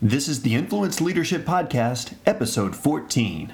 This is the Influence Leadership Podcast, episode 14.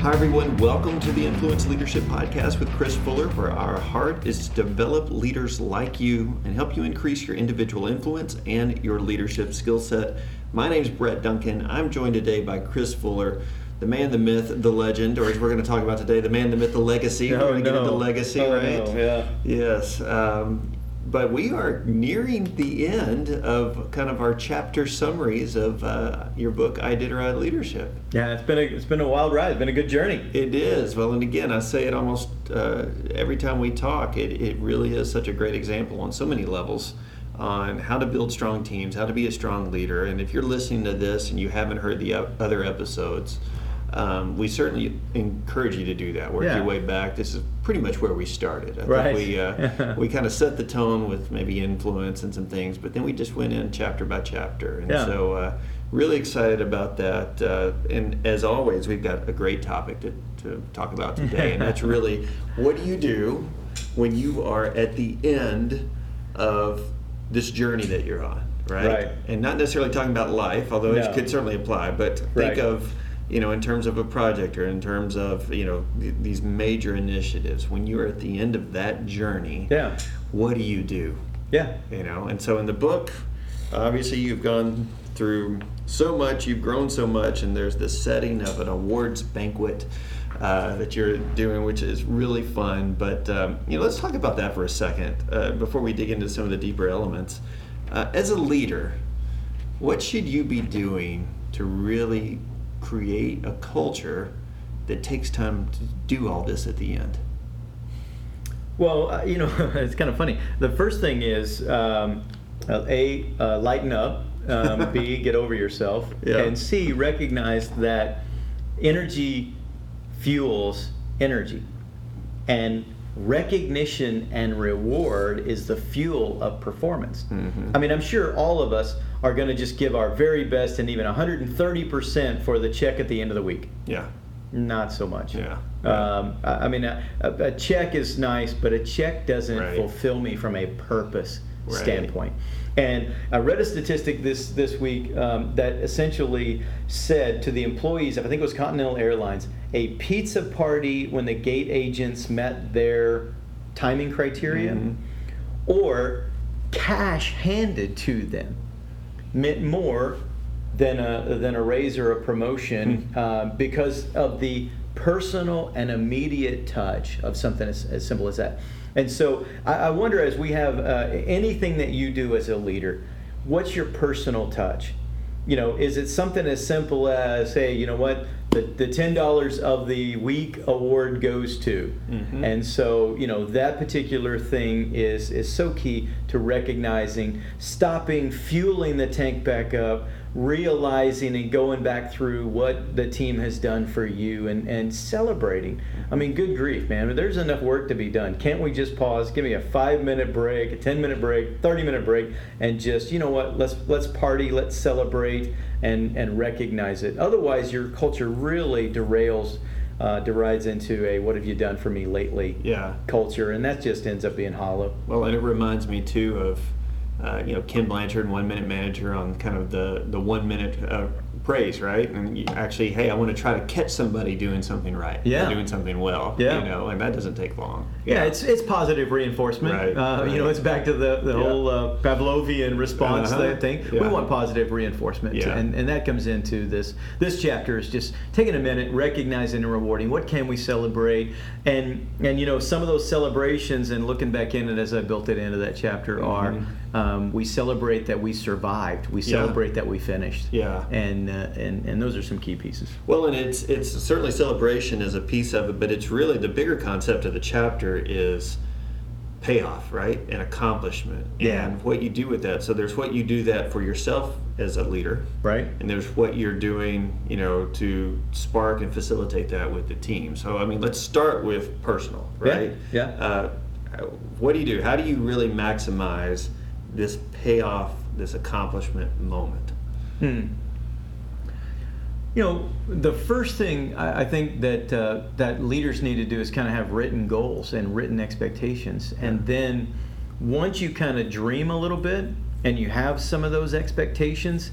Hi, everyone. Welcome to the Influence Leadership Podcast with Chris Fuller, where our heart is to develop leaders like you and help you increase your individual influence and your leadership skill set. My name is Brett Duncan. I'm joined today by Chris Fuller the man, the myth, the legend, or as we're going to talk about today, the man, the myth, the legacy. We're going to no. get into legacy, Oh, right? no, yeah. Yes. Um, but we are nearing the end of kind of our chapter summaries of uh, your book, I Did Iditarod Leadership. Yeah, it's been a it's been a wild ride. It's been a good journey. It is. Well, and again, I say it almost uh, every time we talk, it, it really is such a great example on so many levels on how to build strong teams, how to be a strong leader. And if you're listening to this and you haven't heard the other episodes, um, we certainly encourage you to do that. Work Yeah. your way back. This is pretty much where we started. I Right. think we uh, we kind of set the tone with maybe influence and some things, but then we just went in chapter by chapter. And Yeah. so, uh, really excited about that. Uh, and as always, we've got a great topic to, to talk about today, and that's really what do you do when you are at the end of this journey that you're on, right? Right. And not necessarily talking about life, although it could certainly apply, but think Right. of you know in terms of a project or in terms of you know th- these major initiatives when you're at the end of that journey Yeah, what do you do? Yeah, you know and so in the book obviously you've gone through so much you've grown so much and there's the setting of an awards banquet uh, that you're doing which is really fun but um, you know let's talk about that for a second uh, before we dig into some of the deeper elements. Uh, as a leader what should you be doing to really create a culture that takes time to do all this at the end Well, uh, you know, it's kind of funny. The first thing is um, uh, a uh, lighten up. Um, B get over yourself. Yeah. And C recognize that energy fuels energy, and recognition and reward is the fuel of performance. Mhm. I mean, I'm sure all of us are going to just give our very best and even 130% for the check at the end of the week. yeah Not so much. Yeah. Um, I mean, a, a a check is nice, but a check doesn't Right. fulfill me from a purpose Right. standpoint. And I read a statistic this this week um, that essentially said to the employees, of I think it was Continental Airlines, a pizza party when the gate agents met their timing criteria, Mhm. or cash handed to them meant more than a than a raise or a promotion Hmm. uh, because of the personal and immediate touch of something as, as simple as that. And so I, I wonder, as we have uh, anything that you do as a leader, what's your personal touch? You know, is it something as simple as, hey, you know what, the, the ten dollars of the week award goes to, Mhm. and so you know that particular thing is is so key to recognizing, stopping, fueling the tank back up, realizing and going back through what the team has done for you, and and celebrating. I mean, good grief, man! There's enough work to be done. Can't we just pause? Give me a five minute break, a ten minute break, thirty minute break, and just you know what? Let's let's party, let's celebrate, and and recognize it. Otherwise, your culture really derails, uh, derides into a "What have you done for me lately?" yeah culture, and that just ends up being hollow. Well, and it reminds me too of, uh, you know, Ken Blanchard, and One Minute Manager, on kind of the the one minute uh, praise, right? And you actually, hey, I want to try to catch somebody doing something right, Yeah. doing something well, Yeah. you know, and that doesn't take long. Yeah, it's it's positive reinforcement. Right, uh, You know, it's back to the, the Yeah. whole uh, Pavlovian response Uh-huh. thing. We want positive reinforcement, Yeah. and and that comes into this this chapter is just taking a minute, recognizing and rewarding. What can we celebrate? And and you know, some of those celebrations and looking back in it as I built it into that chapter are Mhm. Um, we celebrate that we survived. We Yeah. celebrate that we finished. Yeah. And uh, and and those are some key pieces. Well, and it's it's certainly celebration is a piece of it, but it's really the bigger concept of the chapter is payoff, right, and accomplishment, Yeah. and what you do with that. So there's what you do that for yourself as a leader, Right. and there's what you're doing, you know, to spark and facilitate that with the team. So I mean, let's start with personal, Yeah, right? yeah. Uh, what do you do? How do you really maximize this payoff, this accomplishment moment? Hmm. you know, the first thing I, I think that uh, that leaders need to do is kind of have written goals and written expectations, and then once you kind of dream a little bit and you have some of those expectations,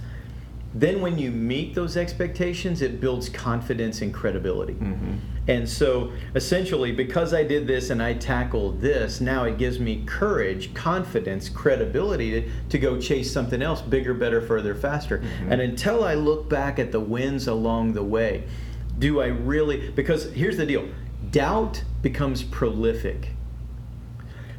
then when you meet those expectations, it builds confidence and credibility. Mm-hmm. And so essentially, because I did this and I tackled this, now it gives me courage, confidence, credibility to, to go chase something else bigger, better, further, faster. Mm-hmm. And until I look back at the wins along the way, do I really, because here's the deal doubt becomes prolific.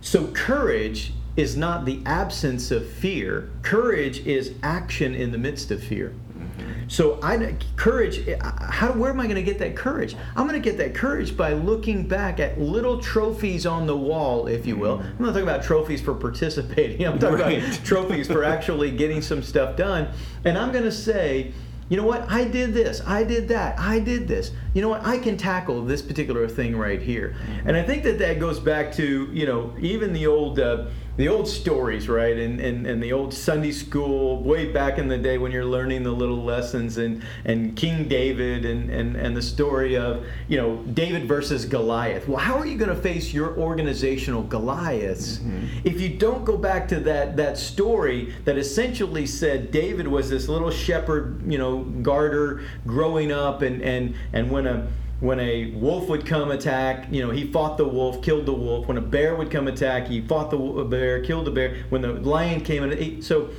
So courage is not the absence of fear. Courage is action in the midst of fear. Mm-hmm. So I courage. Eh, how where am I going to get that courage? I'm going to get that courage by looking back at little trophies on the wall, if you will. Mm-hmm. I'm not talking about trophies for participating. I'm talking Right. about trophies for actually getting some stuff done. And I'm going to say, you know what? I did this. I did that. I did this. You know what? I can tackle this particular thing right here. Mm-hmm. And I think that that goes back to you know even the old. Uh, the old stories, right? And, and, and the old Sunday school, way back in the day when you're learning the little lessons, and, and King David, and, and, and the story of, you know, David versus Goliath. Well, how are you going to face your organizational Goliaths mm-hmm. if you don't go back to that, that story that essentially said David was this little shepherd, you know, garter growing up, and, and, and when a when a wolf would come attack, you know, he fought the wolf, killed the wolf. When a bear would come attack, he fought the bear, killed the bear. When the lion came and he, so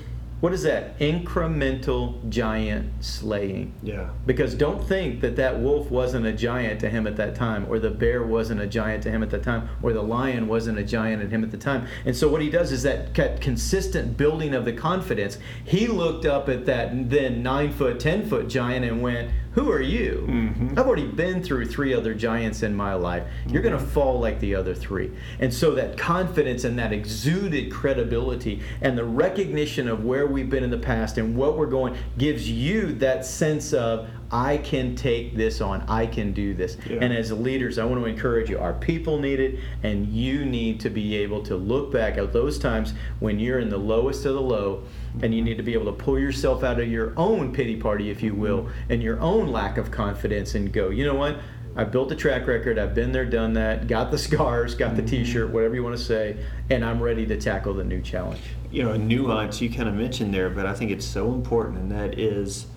what is that? Incremental giant slaying. Yeah. Because don't think that that wolf wasn't a giant to him at that time, or the bear wasn't a giant to him at that time, or the lion wasn't a giant at him at the time. And so what he does is that that consistent building of the confidence. He looked up at that then nine foot, ten foot giant and went, "Who are you? Mhm. I've already been through three other giants in my life. You're going to fall like the other three. And so that confidence and that exuded credibility and the recognition of where we've been in the past and what we're going gives you that sense of I can take this on. I can do this. Yeah. And as leaders, I want to encourage you. Our people need it, and you need to be able to look back at those times when you're in the lowest of the low, and you need to be able to pull yourself out of your own pity party, if you will, and your own lack of confidence, and go, you know what? I've built a track record. I've been there, done that, got the scars, got the t shirt, whatever you want to say, and I'm ready to tackle the new challenge. you know a nuance you kind of mentioned there, but I think it's so important, and that is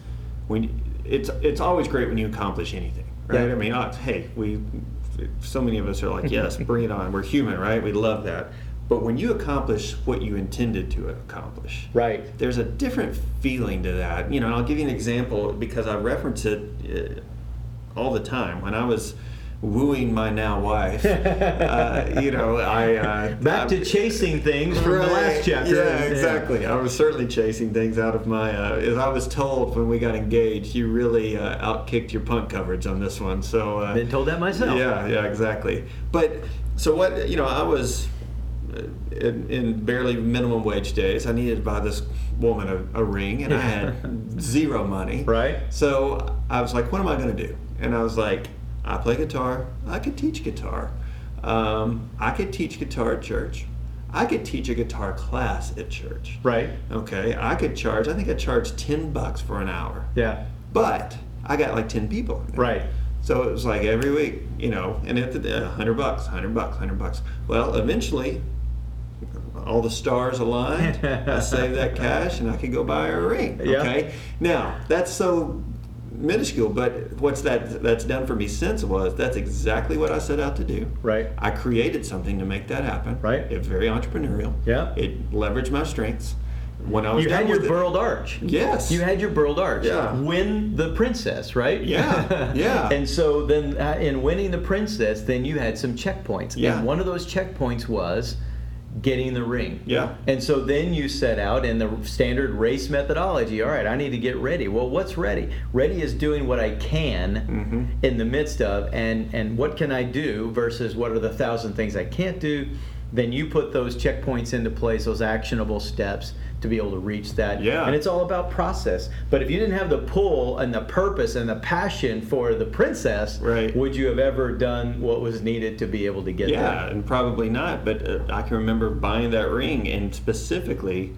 when it's it's always great when you accomplish anything, right? Yeah. I mean, uh, hey, we so many of us are like, yes, bring it on. We're human, right? We love that. But when you accomplish what you intended to accomplish, Right. there's a different feeling to that. You know, and I'll give you an example because I reference it uh, all the time. When I was wooing my now wife, uh, you know, I uh, Back I- to chasing things from the last chapter. Yeah, exactly. I was certainly chasing things out of my. Uh, as I was told when we got engaged, you really uh, outkicked your punt coverage on this one. So. Uh, Been told that myself. Yeah, yeah, exactly. But so what? You know, I was in, in barely minimum wage days. I needed to buy this woman a, a ring, and I had zero money. Right. So I was like, what am I going to do? And I was like, I play guitar. I could teach guitar. Um, I could teach guitar at church. I could teach a guitar class at church. Right. Okay. I could charge. I think I charged ten bucks for an hour. Yeah. But I got like ten people. Right. So it was like every week, you know, and at the hundred bucks, hundred bucks, hundred bucks. Well, eventually, all the stars aligned. I saved that cash, and I could go buy her a ring. Yeah. Okay. Now that's so minuscule, but what's that that's done for me since was that's exactly what I set out to do. Right. I created something to make that happen. Right. It's very entrepreneurial. Yeah. It leveraged my strengths. When I was You had your it- burled arch. Yes. You had your burled arch. Yeah. Win the princess, right? Yeah, yeah. and so then, uh, in winning the princess, then you had some checkpoints. Yeah. And one of those checkpoints was getting the ring. Yeah. And so then you set out in the standard race methodology. All right, I need to get ready. Well, what's ready? Ready is doing what I can Mhm. in the midst of, and and what can I do versus what are the thousand things I can't do. Then you put those checkpoints into place, those actionable steps to be able to reach that. Yeah. And it's all about process. But if you didn't have the pull and the purpose and the passion for the princess, Right. would you have ever done what was needed to be able to get Yeah, there? and probably not. But uh, I can remember buying that ring and specifically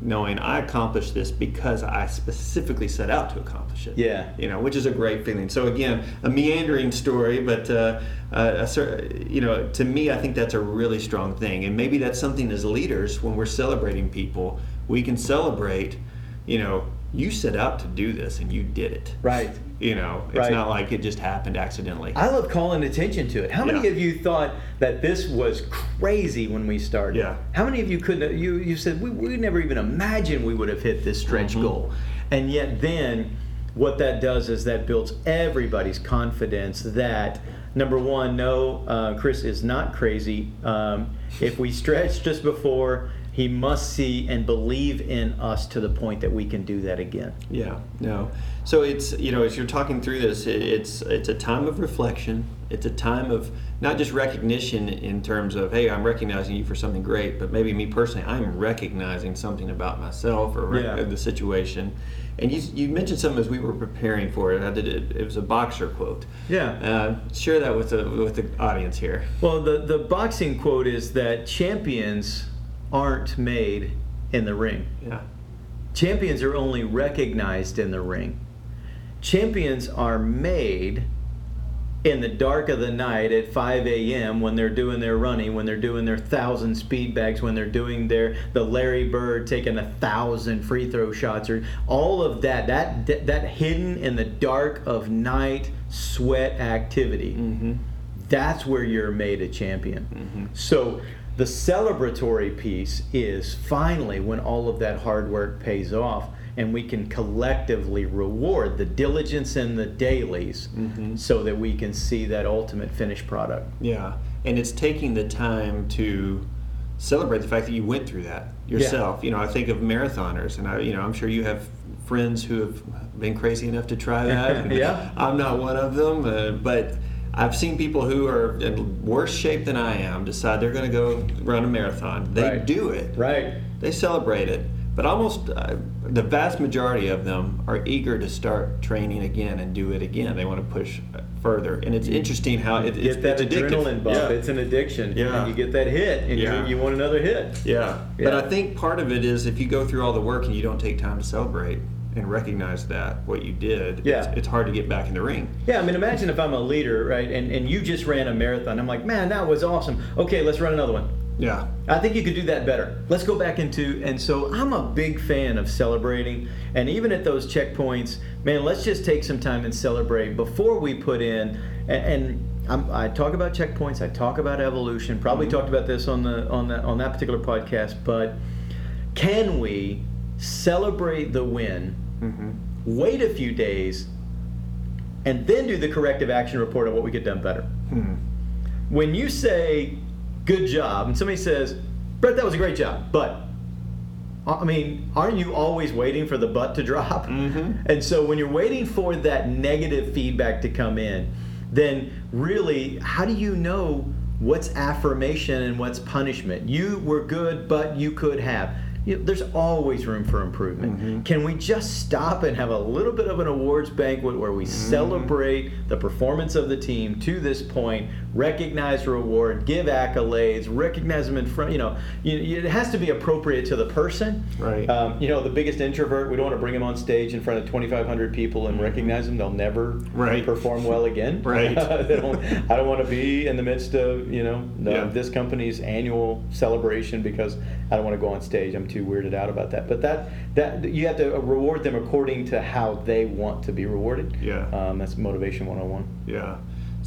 knowing I accomplished this because I specifically set out to accomplish it. Yeah. You know, which is a great feeling. So again, a meandering story, but uh, a, cer- you know, to me, I think that's a really strong thing, and maybe that's something as leaders when we're celebrating people, we can celebrate. You know, you set out to do this and you did it. Right. You know, it's Right. not like it just happened accidentally. I love calling attention to it. How many Yeah. of you thought that this was crazy when we started? Yeah. How many of you couldn't? You you said we we never even imagined we would have hit this stretch Mhm. goal, and yet then what that does is that builds everybody's confidence that number one, no, uh, Chris is not crazy. Um, if we stretch just before. He must see and believe in us to the point that we can do that again. Yeah, no. So it's you know as you're talking through this, it's it's a time of reflection. It's a time of not just recognition in terms of hey, I'm recognizing you for something great, but maybe me personally, I'm recognizing something about myself or Yeah. the situation. And you, you mentioned something as we were preparing for it. I did it. It was a boxer quote. Yeah. Uh, share that with the with the audience here. Well, the, the boxing quote is that champions aren't made in the ring. Yeah. Champions are only recognized in the ring. Champions are made in the dark of the night at 5 a.m. when they're doing their running, when they're doing their thousand speed bags, when they're doing their the Larry Bird taking a thousand free throw shots, or all of that that that hidden in the dark of night sweat activity. Mm-hmm. That's where you're made a champion. Mm-hmm. So the celebratory piece is finally when all of that hard work pays off and we can collectively reward the diligence and the dailies Mhm. so that we can see that ultimate finished product. Yeah, and it's taking the time to celebrate the fact that you went through that yourself. You know, I think of marathoners, and I, you know, I'm sure you have friends who have been crazy enough to try that. Yeah. I'm not one of them, uh, but I've seen people who are in worse shape than I am decide they're going to go run a marathon. They Right. do it. Right. They celebrate it. But almost uh, the vast majority of them are eager to start training again and do it again. They want to push further, and it's interesting how it, it's, Get that it's adrenaline bump. Yeah. It's an addiction. Yeah. And you get that hit and Yeah. you, you want another hit. Yeah. But I think part of it is if you go through all the work and you don't take time to celebrate and recognize that what you did, Yeah. it's, it's hard to get back in the ring. Yeah, I mean, imagine if I'm a leader, right, and, and you just ran a marathon. I'm like, man, that was awesome. Okay, let's run another one. Yeah. I think you could do that better. Let's go back into, and so I'm a big fan of celebrating, and even at those checkpoints, man, let's just take some time and celebrate before we put in. And, and I'm, I talk about checkpoints, I talk about evolution. Probably Mhm. talked about this on the on that on that particular podcast, but can we celebrate the win? Mm-hmm. Wait a few days, and then do the corrective action report on what we could have done better Hmm. when you say good job and somebody says brett that was a great job but i mean aren't you always waiting for the butt to drop Mhm. and so when you're waiting for that negative feedback to come in then really how do you know what's affirmation and what's punishment you were good but you could have you know, there's always room for improvement. Mhm. Can we just stop and have a little bit of an awards banquet where we celebrate the performance of the team to this point, recognize reward, give accolades, recognize them in front? You know, you, you- it has to be appropriate to the person. Right. Um, you know, the biggest introvert, we don't want to bring them on stage in front of 2,500 people and recognize them. They'll never. Right. perform well again. Right. Don't- I don't want to be in the midst of, you know, the, Yeah. this company's annual celebration because I don't want to go on stage. I'm too weirded out about that. But that that you have to reward them according to how they want to be rewarded. Yeah. Um, that's motivation 101. Yeah.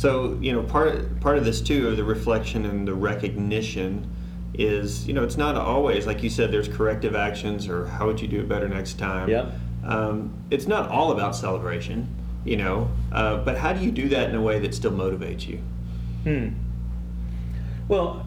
So you know, part part of this too, of the reflection and the recognition, is you know, it's not always like you said. There's corrective actions, or how would you do it better next time. Yep. Um, it's not all about celebration, you know. Uh, but how do you do that in a way that still motivates you? Hmm. Well,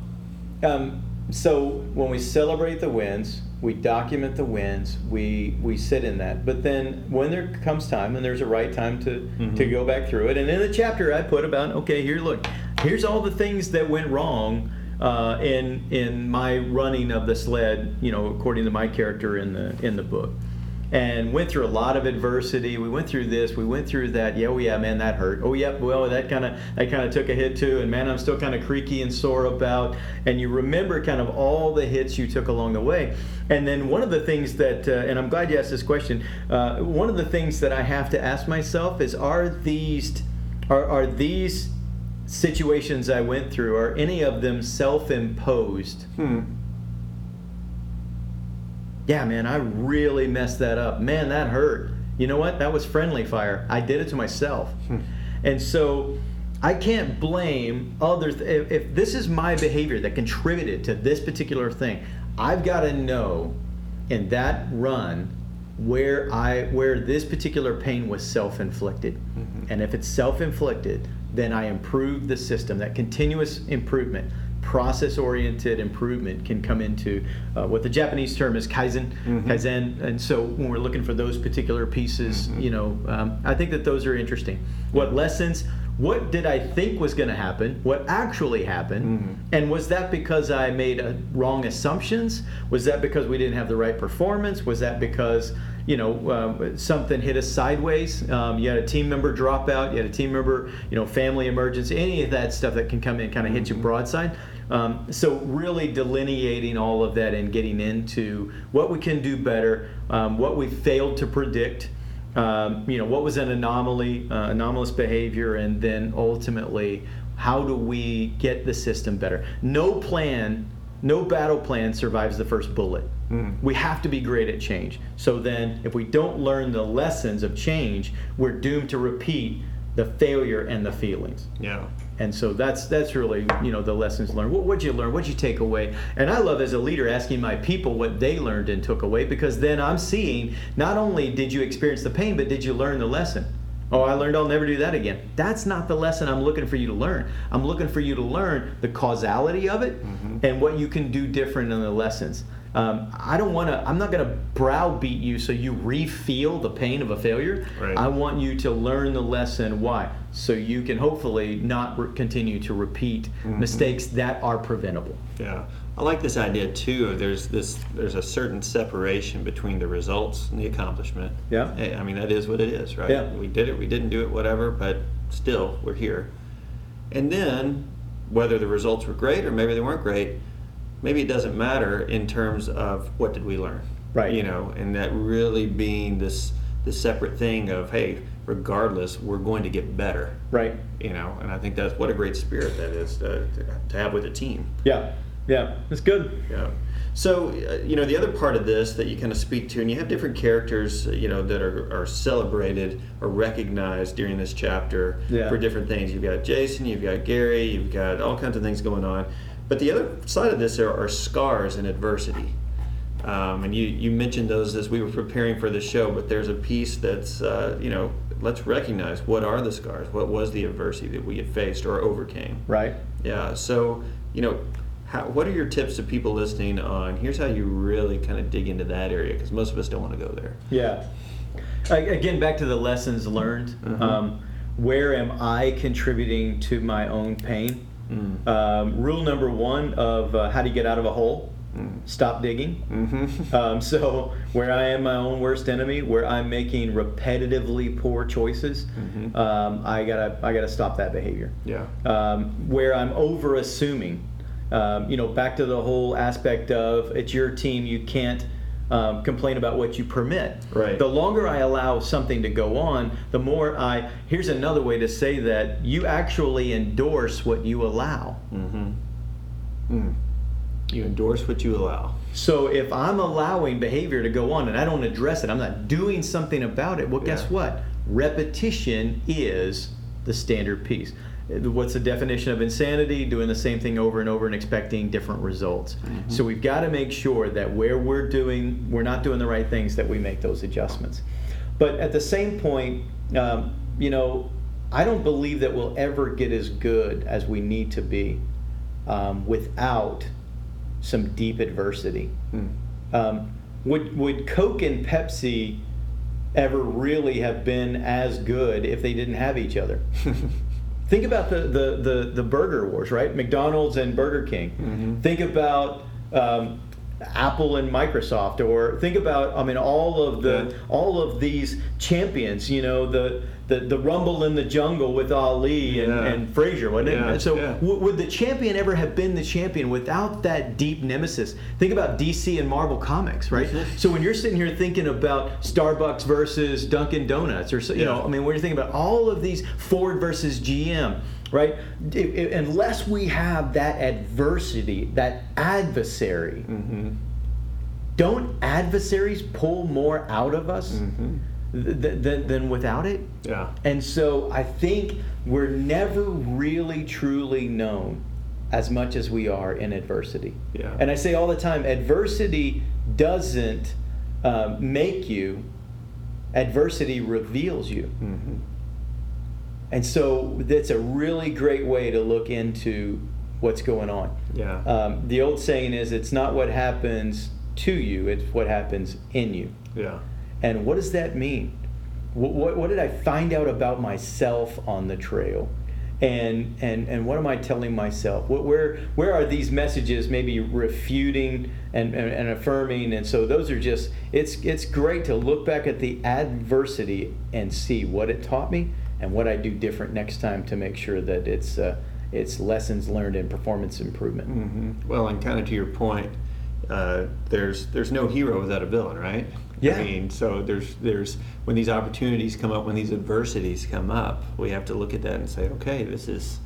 um, so when we celebrate the wins, we document the wins, we we sit in that. But then when there comes time, and there's a right time to to Mhm. go back through it, and in the chapter I put about okay, here look, here's all the things that went wrong. Uh, in in my running of the sled, you know, according to my character in the in the book, and went through a lot of adversity. We went through this, we went through that. Yeah, oh yeah, man, that hurt. Oh yeah, well that kind of that kind of took a hit too. And man, I'm still kind of creaky and sore about. And you remember kind of all the hits you took along the way. And then one of the things that, uh, and I'm glad you asked this question. Uh, one of the things that I have to ask myself is, are these are, are these situations I went through are any of them self-imposed? Hmm. Yeah, man, I really messed that up. Man, that hurt. You know what? That was friendly fire. I did it to myself. Hmm. And so I can't blame others. If, if this is my behavior that contributed to this particular thing, I've got to know in that run where I where this particular pain was self-inflicted. Mhm. And if it's self-inflicted, then I improve the system. That continuous improvement, process-oriented improvement can come into uh, what the Japanese term is kaizen. Mhm. Kaizen. And so when we're looking for those particular pieces, Mhm. you know, um, I think that those are interesting. What lessons? What did I think was going to happen? What actually happened? Mhm. And was that because I made uh wrong assumptions? Was that because we didn't have the right performance? Was that because you know um, something hit us sideways? Um, you had a team member drop out. You had a team member, you know, family emergency. Any of that stuff that can come in kind of hit you Mhm. broadside. Um, so really delineating all of that and getting into what we can do better, um, what we failed to predict. Um, you know what was an anomaly, uh, anomalous behavior, and then ultimately, how do we get the system better? No plan, no battle plan survives the first bullet. Mm. We have to be great at change. So then, if we don't learn the lessons of change, we're doomed to repeat the failure and the feelings. Yeah. And so that's that's really you know the lessons learned. What would you learn? What'd you take away? And I love as a leader asking my people what they learned and took away because then I'm seeing not only did you experience the pain, but did you learn the lesson? Oh, I learned I'll never do that again. That's not the lesson I'm looking for you to learn. I'm looking for you to learn the causality of it Mhm. and what you can do different in the lessons. Um, I don't want to. I'm not going to browbeat you so you re-feel the pain of a failure. Right. I want you to learn the lesson. Why? So you can hopefully not re- continue to repeat Mhm. mistakes that are preventable. Yeah, I like this idea too. Of there's this there's a certain separation between the results and the accomplishment. Yeah. Hey, I mean that is what it is, right? Yeah. We did it, we didn't do it, whatever, but still we're here. And then whether the results were great or maybe they weren't great, maybe it doesn't matter in terms of what did we learn. Right. You know, and that really being this this separate thing of hey, regardless, we're going to get better. Right. You know, and I think that's what a great spirit that is to, to have with a team. Yeah. Yeah. It's good. Yeah. So, uh, you know, the other part of this that you kind of speak to, and you have different characters, uh, you know, that are, are celebrated or recognized during this chapter Yeah. for different things. You've got Jason, you've got Gary, you've got all kinds of things going on. But the other side of this are, are scars and adversity. Um, and you, you mentioned those as we were preparing for the show, but there's a piece that's, uh, you know, let's recognize what are the scars? What was the adversity that we had faced or overcame? Right. Yeah. So, you know, how, what are your tips to people listening on here's how you really kind of dig into that area? Because most of us don't want to go there. Yeah. Again, back to the lessons learned. Mhm. Um, where am I contributing to my own pain? Mm. Um, rule number one of uh, how to get out of a hole. Stop digging. Mm-hmm. Um, so where I am my own worst enemy, where I'm making repetitively poor choices, Mhm. um, I gotta I gotta stop that behavior. yeah. Um, where I'm over assuming, um, you know, back to the whole aspect of it's your team, you can't um, complain about what you permit. Right. The longer I allow something to go on, the more I. Here's another way to say that you actually endorse what you allow. Mm-hmm. Mm. You endorse what you allow. So if I'm allowing behavior to go on and I don't address it, I'm not doing something about it. Well, guess what? Repetition is the standard piece. What's the definition of insanity? Doing the same thing over and over and expecting different results. Mhm. So we've got to make sure that where we're doing, we're not doing the right things, that we make those adjustments. But at the same point, um, you know, I don't believe that we'll ever get as good as we need to be um, without some deep adversity. Mm. Um, would would Coke and Pepsi ever really have been as good if they didn't have each other? Think about the the the, the burger wars, right? McDonald's and Burger King. Mhm. Think about um, Apple and Microsoft, or think about I mean all of the Yeah. all of these champions. You know the the, the Rumble in the Jungle with Ali and, Yeah. and Frazier, wasn't it? Yeah, so yeah. w- would the champion ever have been the champion without that deep nemesis? Think about DC and Marvel Comics, right? Mm-hmm. So when you're sitting here thinking about Starbucks versus Dunkin' Donuts, or so- you know, I mean, when you're thinking about all of these Ford versus GM, right? If- if- unless we have that adversity, that adversary, Mm-hmm. don't adversaries pull more out of us Mm-hmm. Th- th- than, than without it? Yeah. And so I think we're never really truly known as much as we are in adversity. Yeah. And I say all the time adversity doesn't uh, make you, adversity reveals you. Mm-hmm. And so that's a really great way to look into what's going on. Yeah. Um, the old saying is it's not what happens to you, it's what happens in you. yeah. And what does that mean? What, what, what did I find out about myself on the trail? And, and, and what am I telling myself? What, where, where are these messages maybe refuting and, and, and affirming? And so those are just, it's, it's great to look back at the adversity and see what it taught me and what I do different next time to make sure that it's, uh, it's lessons learned and performance improvement. hmm Well, and kind of to your point, uh, there's there's no hero without a villain, right? Yeah. I mean, so there's there's when these opportunities come up, when these adversities come up, we have to look at that and say, okay, this is,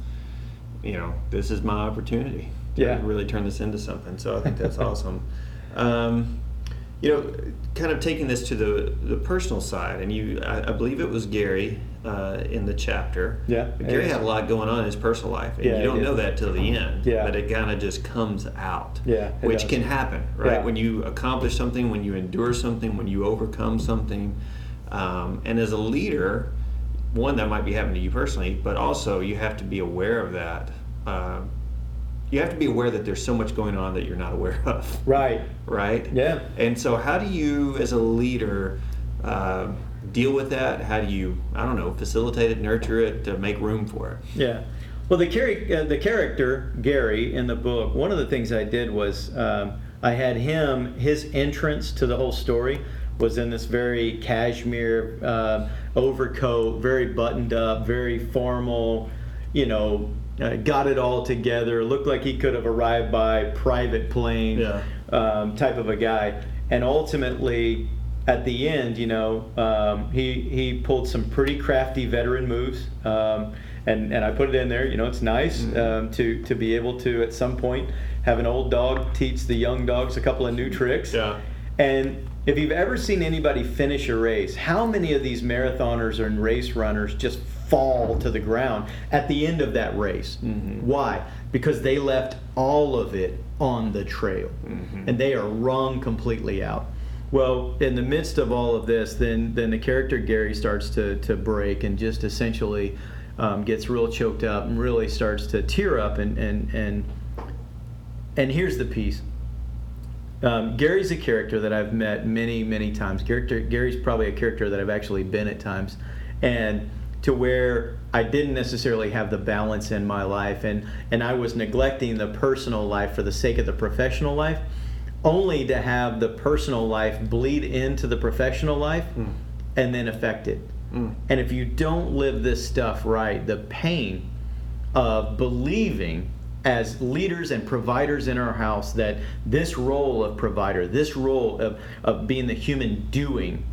you know, this is my opportunity to Yeah. really turn this into something. So I think that's awesome. Um, you know, kind of taking this to the the personal side, and you, I, I believe it was Gary uh, in the chapter. Yeah, But Gary had a lot going on in his personal life, and Yeah, you don't know that till the end. Yeah. But it kind of just comes out. Yeah, Which does. can happen, right? Yeah. When you accomplish something, when you endure something, when you overcome something, um, and as a leader, one that might be happening to you personally, but also you have to be aware of that. Uh, you have to be aware that there's so much going on that you're not aware of, Right. right? Yeah. And so, how do you, as a leader, uh, deal with that? How do you, I don't know, facilitate it, nurture it, to make room for it? Yeah. Well, the, char- uh, the character, Gary, in the book, one of the things I did was um, I had him, his entrance to the whole story was in this very cashmere uh, overcoat, very buttoned up, very formal, you know, uh, got it all together, looked like he could have arrived by private plane Yeah. um, type of a guy. And ultimately, at the end, you know, um, he he pulled some pretty crafty veteran moves, um, and and I put it in there. You know, it's nice um, to to be able to at some point have an old dog teach the young dogs a couple of new tricks. Yeah. And if you've ever seen anybody finish a race, how many of these marathoners and race runners just fall to the ground at the end of that race? Mhm. Why? Because they left all of it on the trail Mhm. and they are wrung completely out. Well, in the midst of all of this, then then the character Gary starts to, to break and just essentially um, gets real choked up and really starts to tear up and and and and here's the piece. Um, Gary's a character that I've met many, many times. Character, Gary's probably a character that I've actually been at times, and to where I didn't necessarily have the balance in my life, and and I was neglecting the personal life for the sake of the professional life, only to have the personal life bleed into the professional life, Mm. and then affect it. Mm. And if you don't live this stuff right, the pain of believing as leaders and providers in our house that this role of provider, this role of, of being the human doing,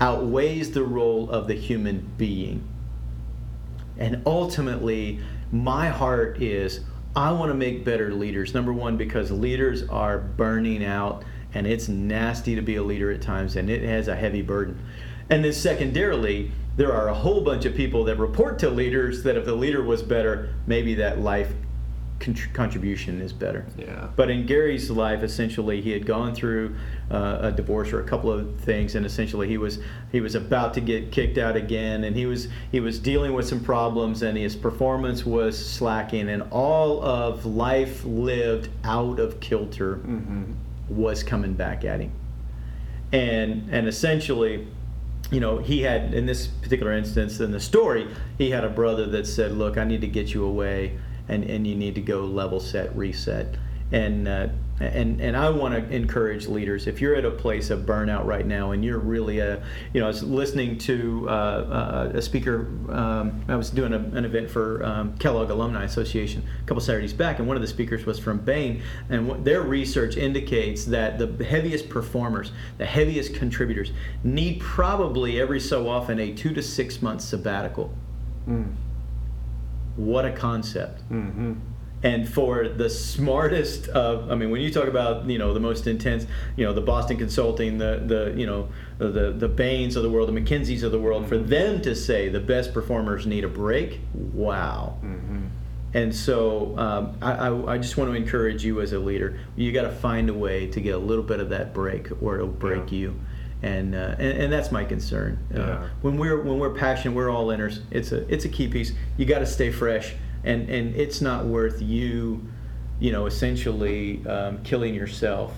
outweighs the role of the human being. And ultimately, my heart is I want to make better leaders. Number one, because leaders are burning out and it's nasty to be a leader at times and it has a heavy burden. And then, secondarily, there are a whole bunch of people that report to leaders that if the leader was better, maybe that life contribution is better. Yeah. But in Gary's life, essentially, he had gone through uh, a divorce or a couple of things, and essentially he was he was about to get kicked out again, and he was he was dealing with some problems, and his performance was slacking, and all of life lived out of kilter Mm-hmm. was coming back at him, and and essentially. You know, he had in this particular instance in the story, he had a brother that said, "Look, I need to get you away, and and you need to go level set, reset." and uh, and and I want to encourage leaders. If you're at a place of burnout right now, and you're really a, you know, I was listening to uh, uh a speaker. Um, I was doing a, an event for um, Kellogg Alumni Association a couple Saturdays back, and one of the speakers was from Bain, and their research indicates that the heaviest performers, the heaviest contributors, need probably every so often a two to six month sabbatical. Mm. What a concept! Mm-hmm and for the smartest of i mean when you talk about you know the most intense you know the boston consulting the the you know the the Bains of the world the mckinseys of the world mm-hmm. for them to say the best performers need a break wow mm-hmm. and so um, I, I, I, just want to encourage you as a leader you got to find a way to get a little bit of that break or it'll break yeah. you and, uh, and, and that's my concern. Uh, yeah. When we're when we're passionate, we're all inners. It's a it's a key piece. You got to stay fresh and and it's not worth you, you know, essentially um, killing yourself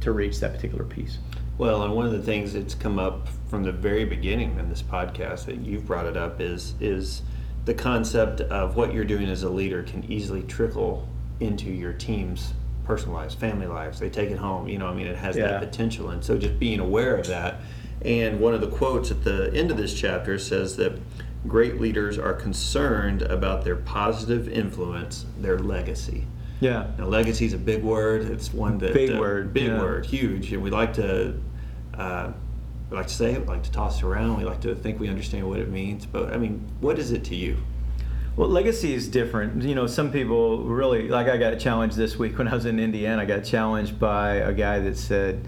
to reach that particular piece. Well, and one of the things that's come up from the very beginning in this podcast that you've brought it up is is the concept of what you're doing as a leader can easily trickle into your team's personal lives, family lives. They take it home. You know, I mean, it has yeah. that potential, and so just being aware of that. And one of the quotes at the end of this chapter says that great leaders are concerned about their positive influence, their legacy. Yeah. Now, legacy is a big word. It's one that big uh, word, big yeah. word, huge, and we like to. Uh, we like to say it, we like to toss it around, we like to think we understand what it means, but I mean, what is it to you? Well, legacy is different. You know, some people really, like I got challenged this week when I was in Indiana, I got challenged by a guy that said,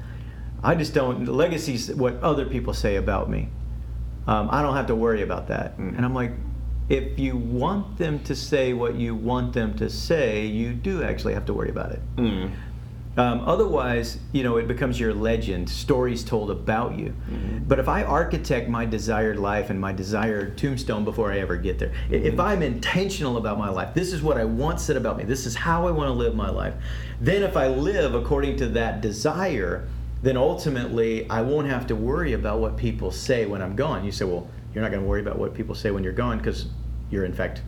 I just don't, legacy is what other people say about me. Um, I don't have to worry about that. Mm. And I'm like, if you want them to say what you want them to say, you do actually have to worry about it. Mm. Um, otherwise, you know, it becomes your legend, stories told about you. Mm-hmm. But if I architect my desired life and my desired tombstone before I ever get there, mm-hmm. if I'm intentional about my life, this is what I want said about me, this is how I want to live my life, then if I live according to that desire, then ultimately I won't have to worry about what people say when I'm gone. You say, well, you're not going to worry about what people say when you're gone because you're in fact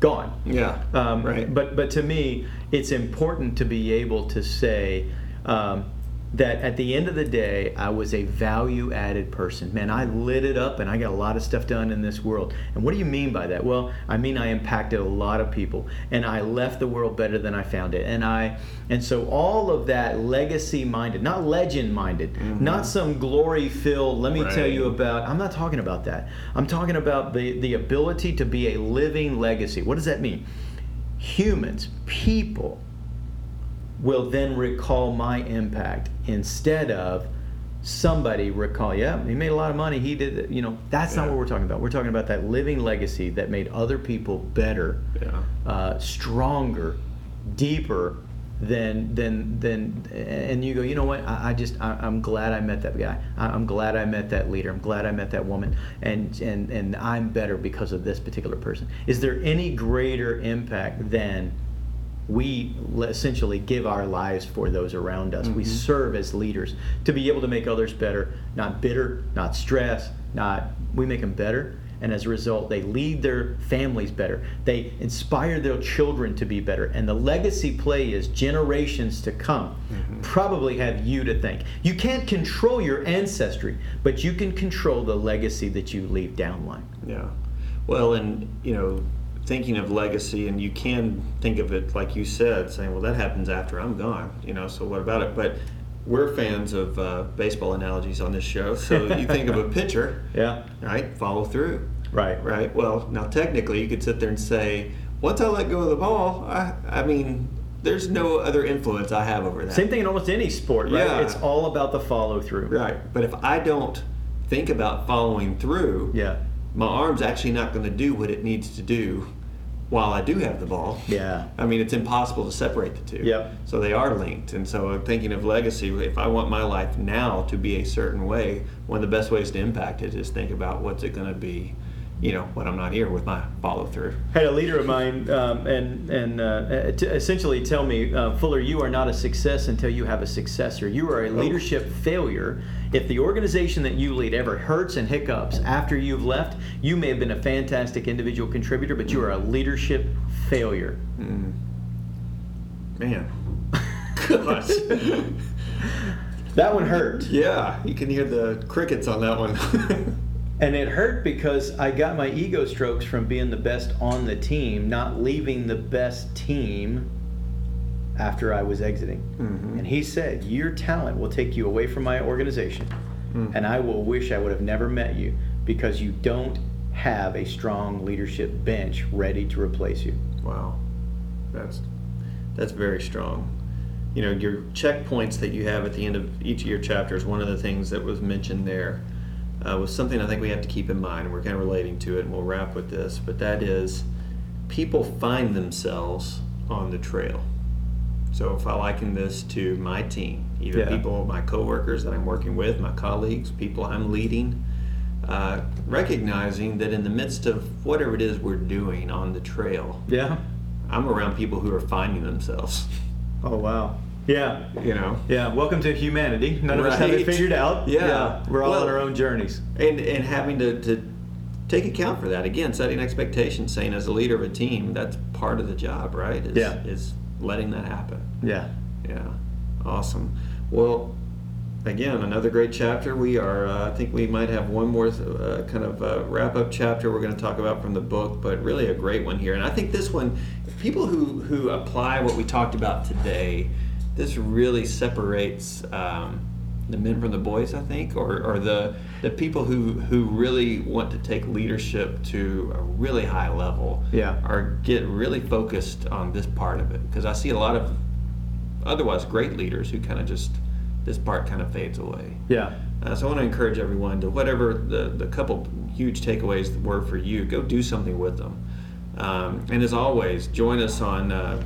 gone. Yeah. Um, right. But but to me, it's important to be able to say. Um, that at the end of the day, I was a value added person. Man, I lit it up and I got a lot of stuff done in this world. And what do you mean by that? Well, I mean I impacted a lot of people and I left the world better than I found it. And I and so all of that legacy minded, not legend minded, mm-hmm. not some glory filled, let me right. tell you about I'm not talking about that. I'm talking about the, the ability to be a living legacy. What does that mean? Humans, people will then recall my impact instead of somebody recall yeah he made a lot of money he did you know that's yeah. not what we're talking about. We're talking about that living legacy that made other people better yeah. uh, stronger deeper than than than and you go you know what? I, I just I, am glad i met that guy. I, i'm glad i met that leader. I'm glad i met that woman. And and and i'm better because of this particular person. Is there any greater impact than we essentially give our lives for those around us. Mm-hmm. We serve as leaders to be able to make others better, not bitter, not stressed, not we make them better. And as a result, they lead their families better. They inspire their children to be better. And the legacy play is generations to come mm-hmm. probably have you to thank. You can't control your ancestry, but you can control the legacy that you leave down line. Yeah. Well, and, you know, thinking of legacy, and you can think of it like you said, saying, "Well, that happens after I'm gone," you know. So what about it? But we're fans of uh, baseball analogies on this show, so you think of a pitcher, yeah, right? Follow through, right, right. Well, now technically, you could sit there and say, once I let go of the ball, I, I mean, there's no other influence I have over that. Same thing in almost any sport, right? Yeah. It's all about the follow through. Right. But if I don't think about following through, yeah. my arm's actually not going to do what it needs to do while I do have the ball. Yeah. I mean, it's impossible to separate the two. Yep. So they are linked. And so I'm thinking of legacy. If I want my life now to be a certain way, one of the best ways to impact it is think about what's it going to be you know when I'm not here with my follow through. Had a leader of mine um, and and uh, t- essentially tell me, uh, Fuller, you are not a success until you have a successor. You are a oh. leadership failure. If the organization that you lead ever hurts and hiccups after you've left, you may have been a fantastic individual contributor, but you are a leadership failure. Mm. Man. gosh. that one hurt. Yeah, you can hear the crickets on that one. And it hurt because I got my ego strokes from being the best on the team, not leaving the best team after I was exiting. Mhm. And he said, Your talent will take you away from my organization, Mhm. and I will wish I would have never met you because you don't have a strong leadership bench ready to replace you. Wow, that's that's very strong. You know, your checkpoints that you have at the end of each of your chapters. One of the things that was mentioned there uh, was something I think we have to keep in mind. We're kind of relating to it, and we'll wrap with this. But that is, people find themselves on the trail. So if I liken this to my team, either Yeah. people, my coworkers that I'm working with, my colleagues, people I'm leading, uh, recognizing that in the midst of whatever it is we're doing on the trail, Yeah. I'm around people who are finding themselves. Oh, wow. Yeah. You know, Yeah. Welcome to humanity. None of us have it figured out. Yeah. We're all Well- on our own journeys. and and having to, to take account for that again, setting expectations, saying as a leader of a team, that's part of the job, right? Is, Yeah. is letting that happen. Yeah. Yeah, awesome. Well, again, another great chapter. We are, uh, I think we might have one more uh, kind of uh, wrap up chapter we're going to talk about from the book, but really a great one here. And I think this one, people who, who apply what we talked about today, this really separates um, the men from the boys, I think, or, or the, the people who, who really want to take leadership to a really high level Yeah. are get really focused on this part of it. Because I see a lot of otherwise great leaders who kind of just this part kind of fades away. Yeah. Uh, so I want to encourage everyone to whatever the the couple huge takeaways were for you, go do something with them. Um, and as always, join us on. Uh,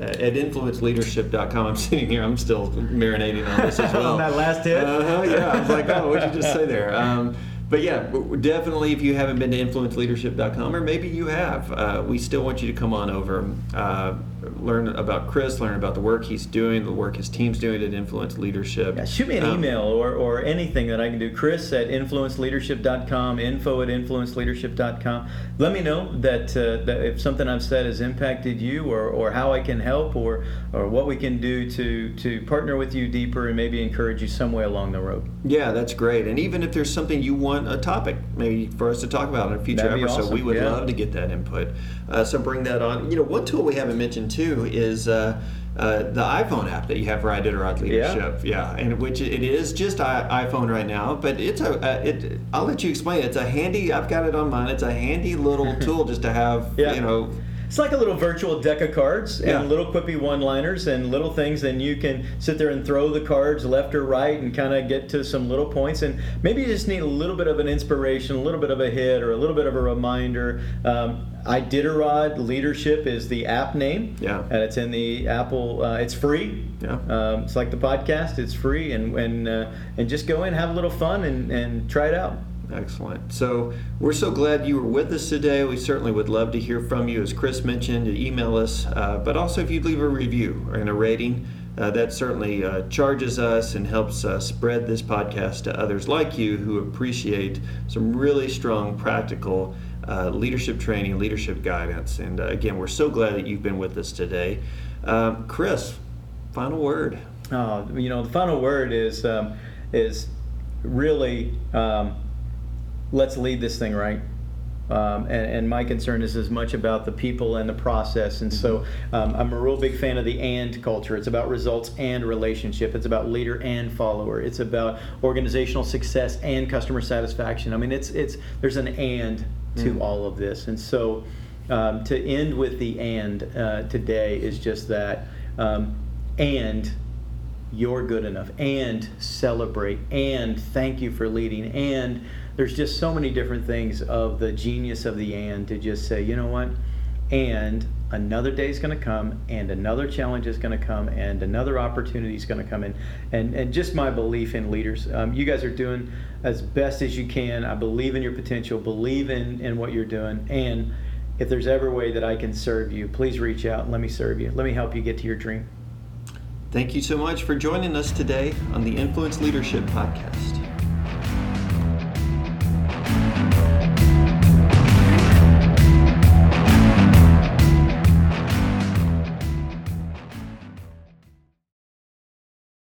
at influenceleadership.com, I'm sitting here. I'm still marinating on this as well. On that last hit? Uh-huh, yeah, I was like, oh, what did you just say there? Um, but yeah, definitely, if you haven't been to influenceleadership.com, or maybe you have, uh, we still want you to come on over, uh, learn about Chris, learn about the work he's doing, the work his team's doing at Influence Leadership. Yeah, shoot me an Um, email or, or anything that I can do. Chris at influenceleadership.com, info at influenceleadership.com. Let me know that, uh, that if something I've said has impacted you or, or how I can help or, or what we can do to, to partner with you deeper and maybe encourage you some way along the road. Yeah, that's great. And even if there's something you want a topic maybe for us to talk about in a future episode, awesome, we would yeah. love to get that input. Uh, so bring that on. You know, one tool we haven't mentioned too is uh, uh, the iPhone app that you have for Iditarod Leadership. Yeah, and which it is just I- iPhone right now, but it's a uh, it. I'll let you explain. It's a handy. I've got it on mine. It's a handy little tool just to have. Yeah. You know. It's like a little virtual deck of cards and Yeah. little quippy one-liners and little things. and you can sit there and throw the cards left or right and kind of get to some little points. And maybe you just need a little bit of an inspiration, a little bit of a hit, or a little bit of a reminder. Um, Iditarod Leadership is the app name. Yeah. And it's in the Apple. Uh, it's free. Yeah. Um, it's like the podcast. It's free, and and uh, and just go in, have a little fun, and and try it out. Excellent. So we're so glad you were with us today. We certainly would love to hear from you, as Chris mentioned. To email us, uh, but also if you'd leave a review and a rating, uh, that certainly uh, charges us and helps uh, spread this podcast to others like you who appreciate some really strong, practical uh, leadership training, leadership guidance. And uh, again, we're so glad that you've been with us today. Um, Chris, final word. You know, the final word is um, is really um, let's lead this thing right. Um, and, and my concern is as much about the people and the process. And so um, I'm a real big fan of the and culture. It's about results and relationship. It's about leader and follower. It's about organizational success and customer satisfaction. I mean, it's it's there's an and to Mm. all of this. And so um, to end with the and uh, today is just that. Um, and you're good enough and celebrate and thank you for leading and there's just so many different things of the genius of the and to just say you know what? And another day is going to come and another challenge is going to come and another opportunity is going to come in. And and just my belief in leaders. Um, you guys are doing as best as you can. I believe in your potential. Believe in in what you're doing. And if there's ever a way that i can serve you please reach out and let me serve you. Let me help you get to your dream. Thank you so much for joining us today on the Influence Leadership Podcast.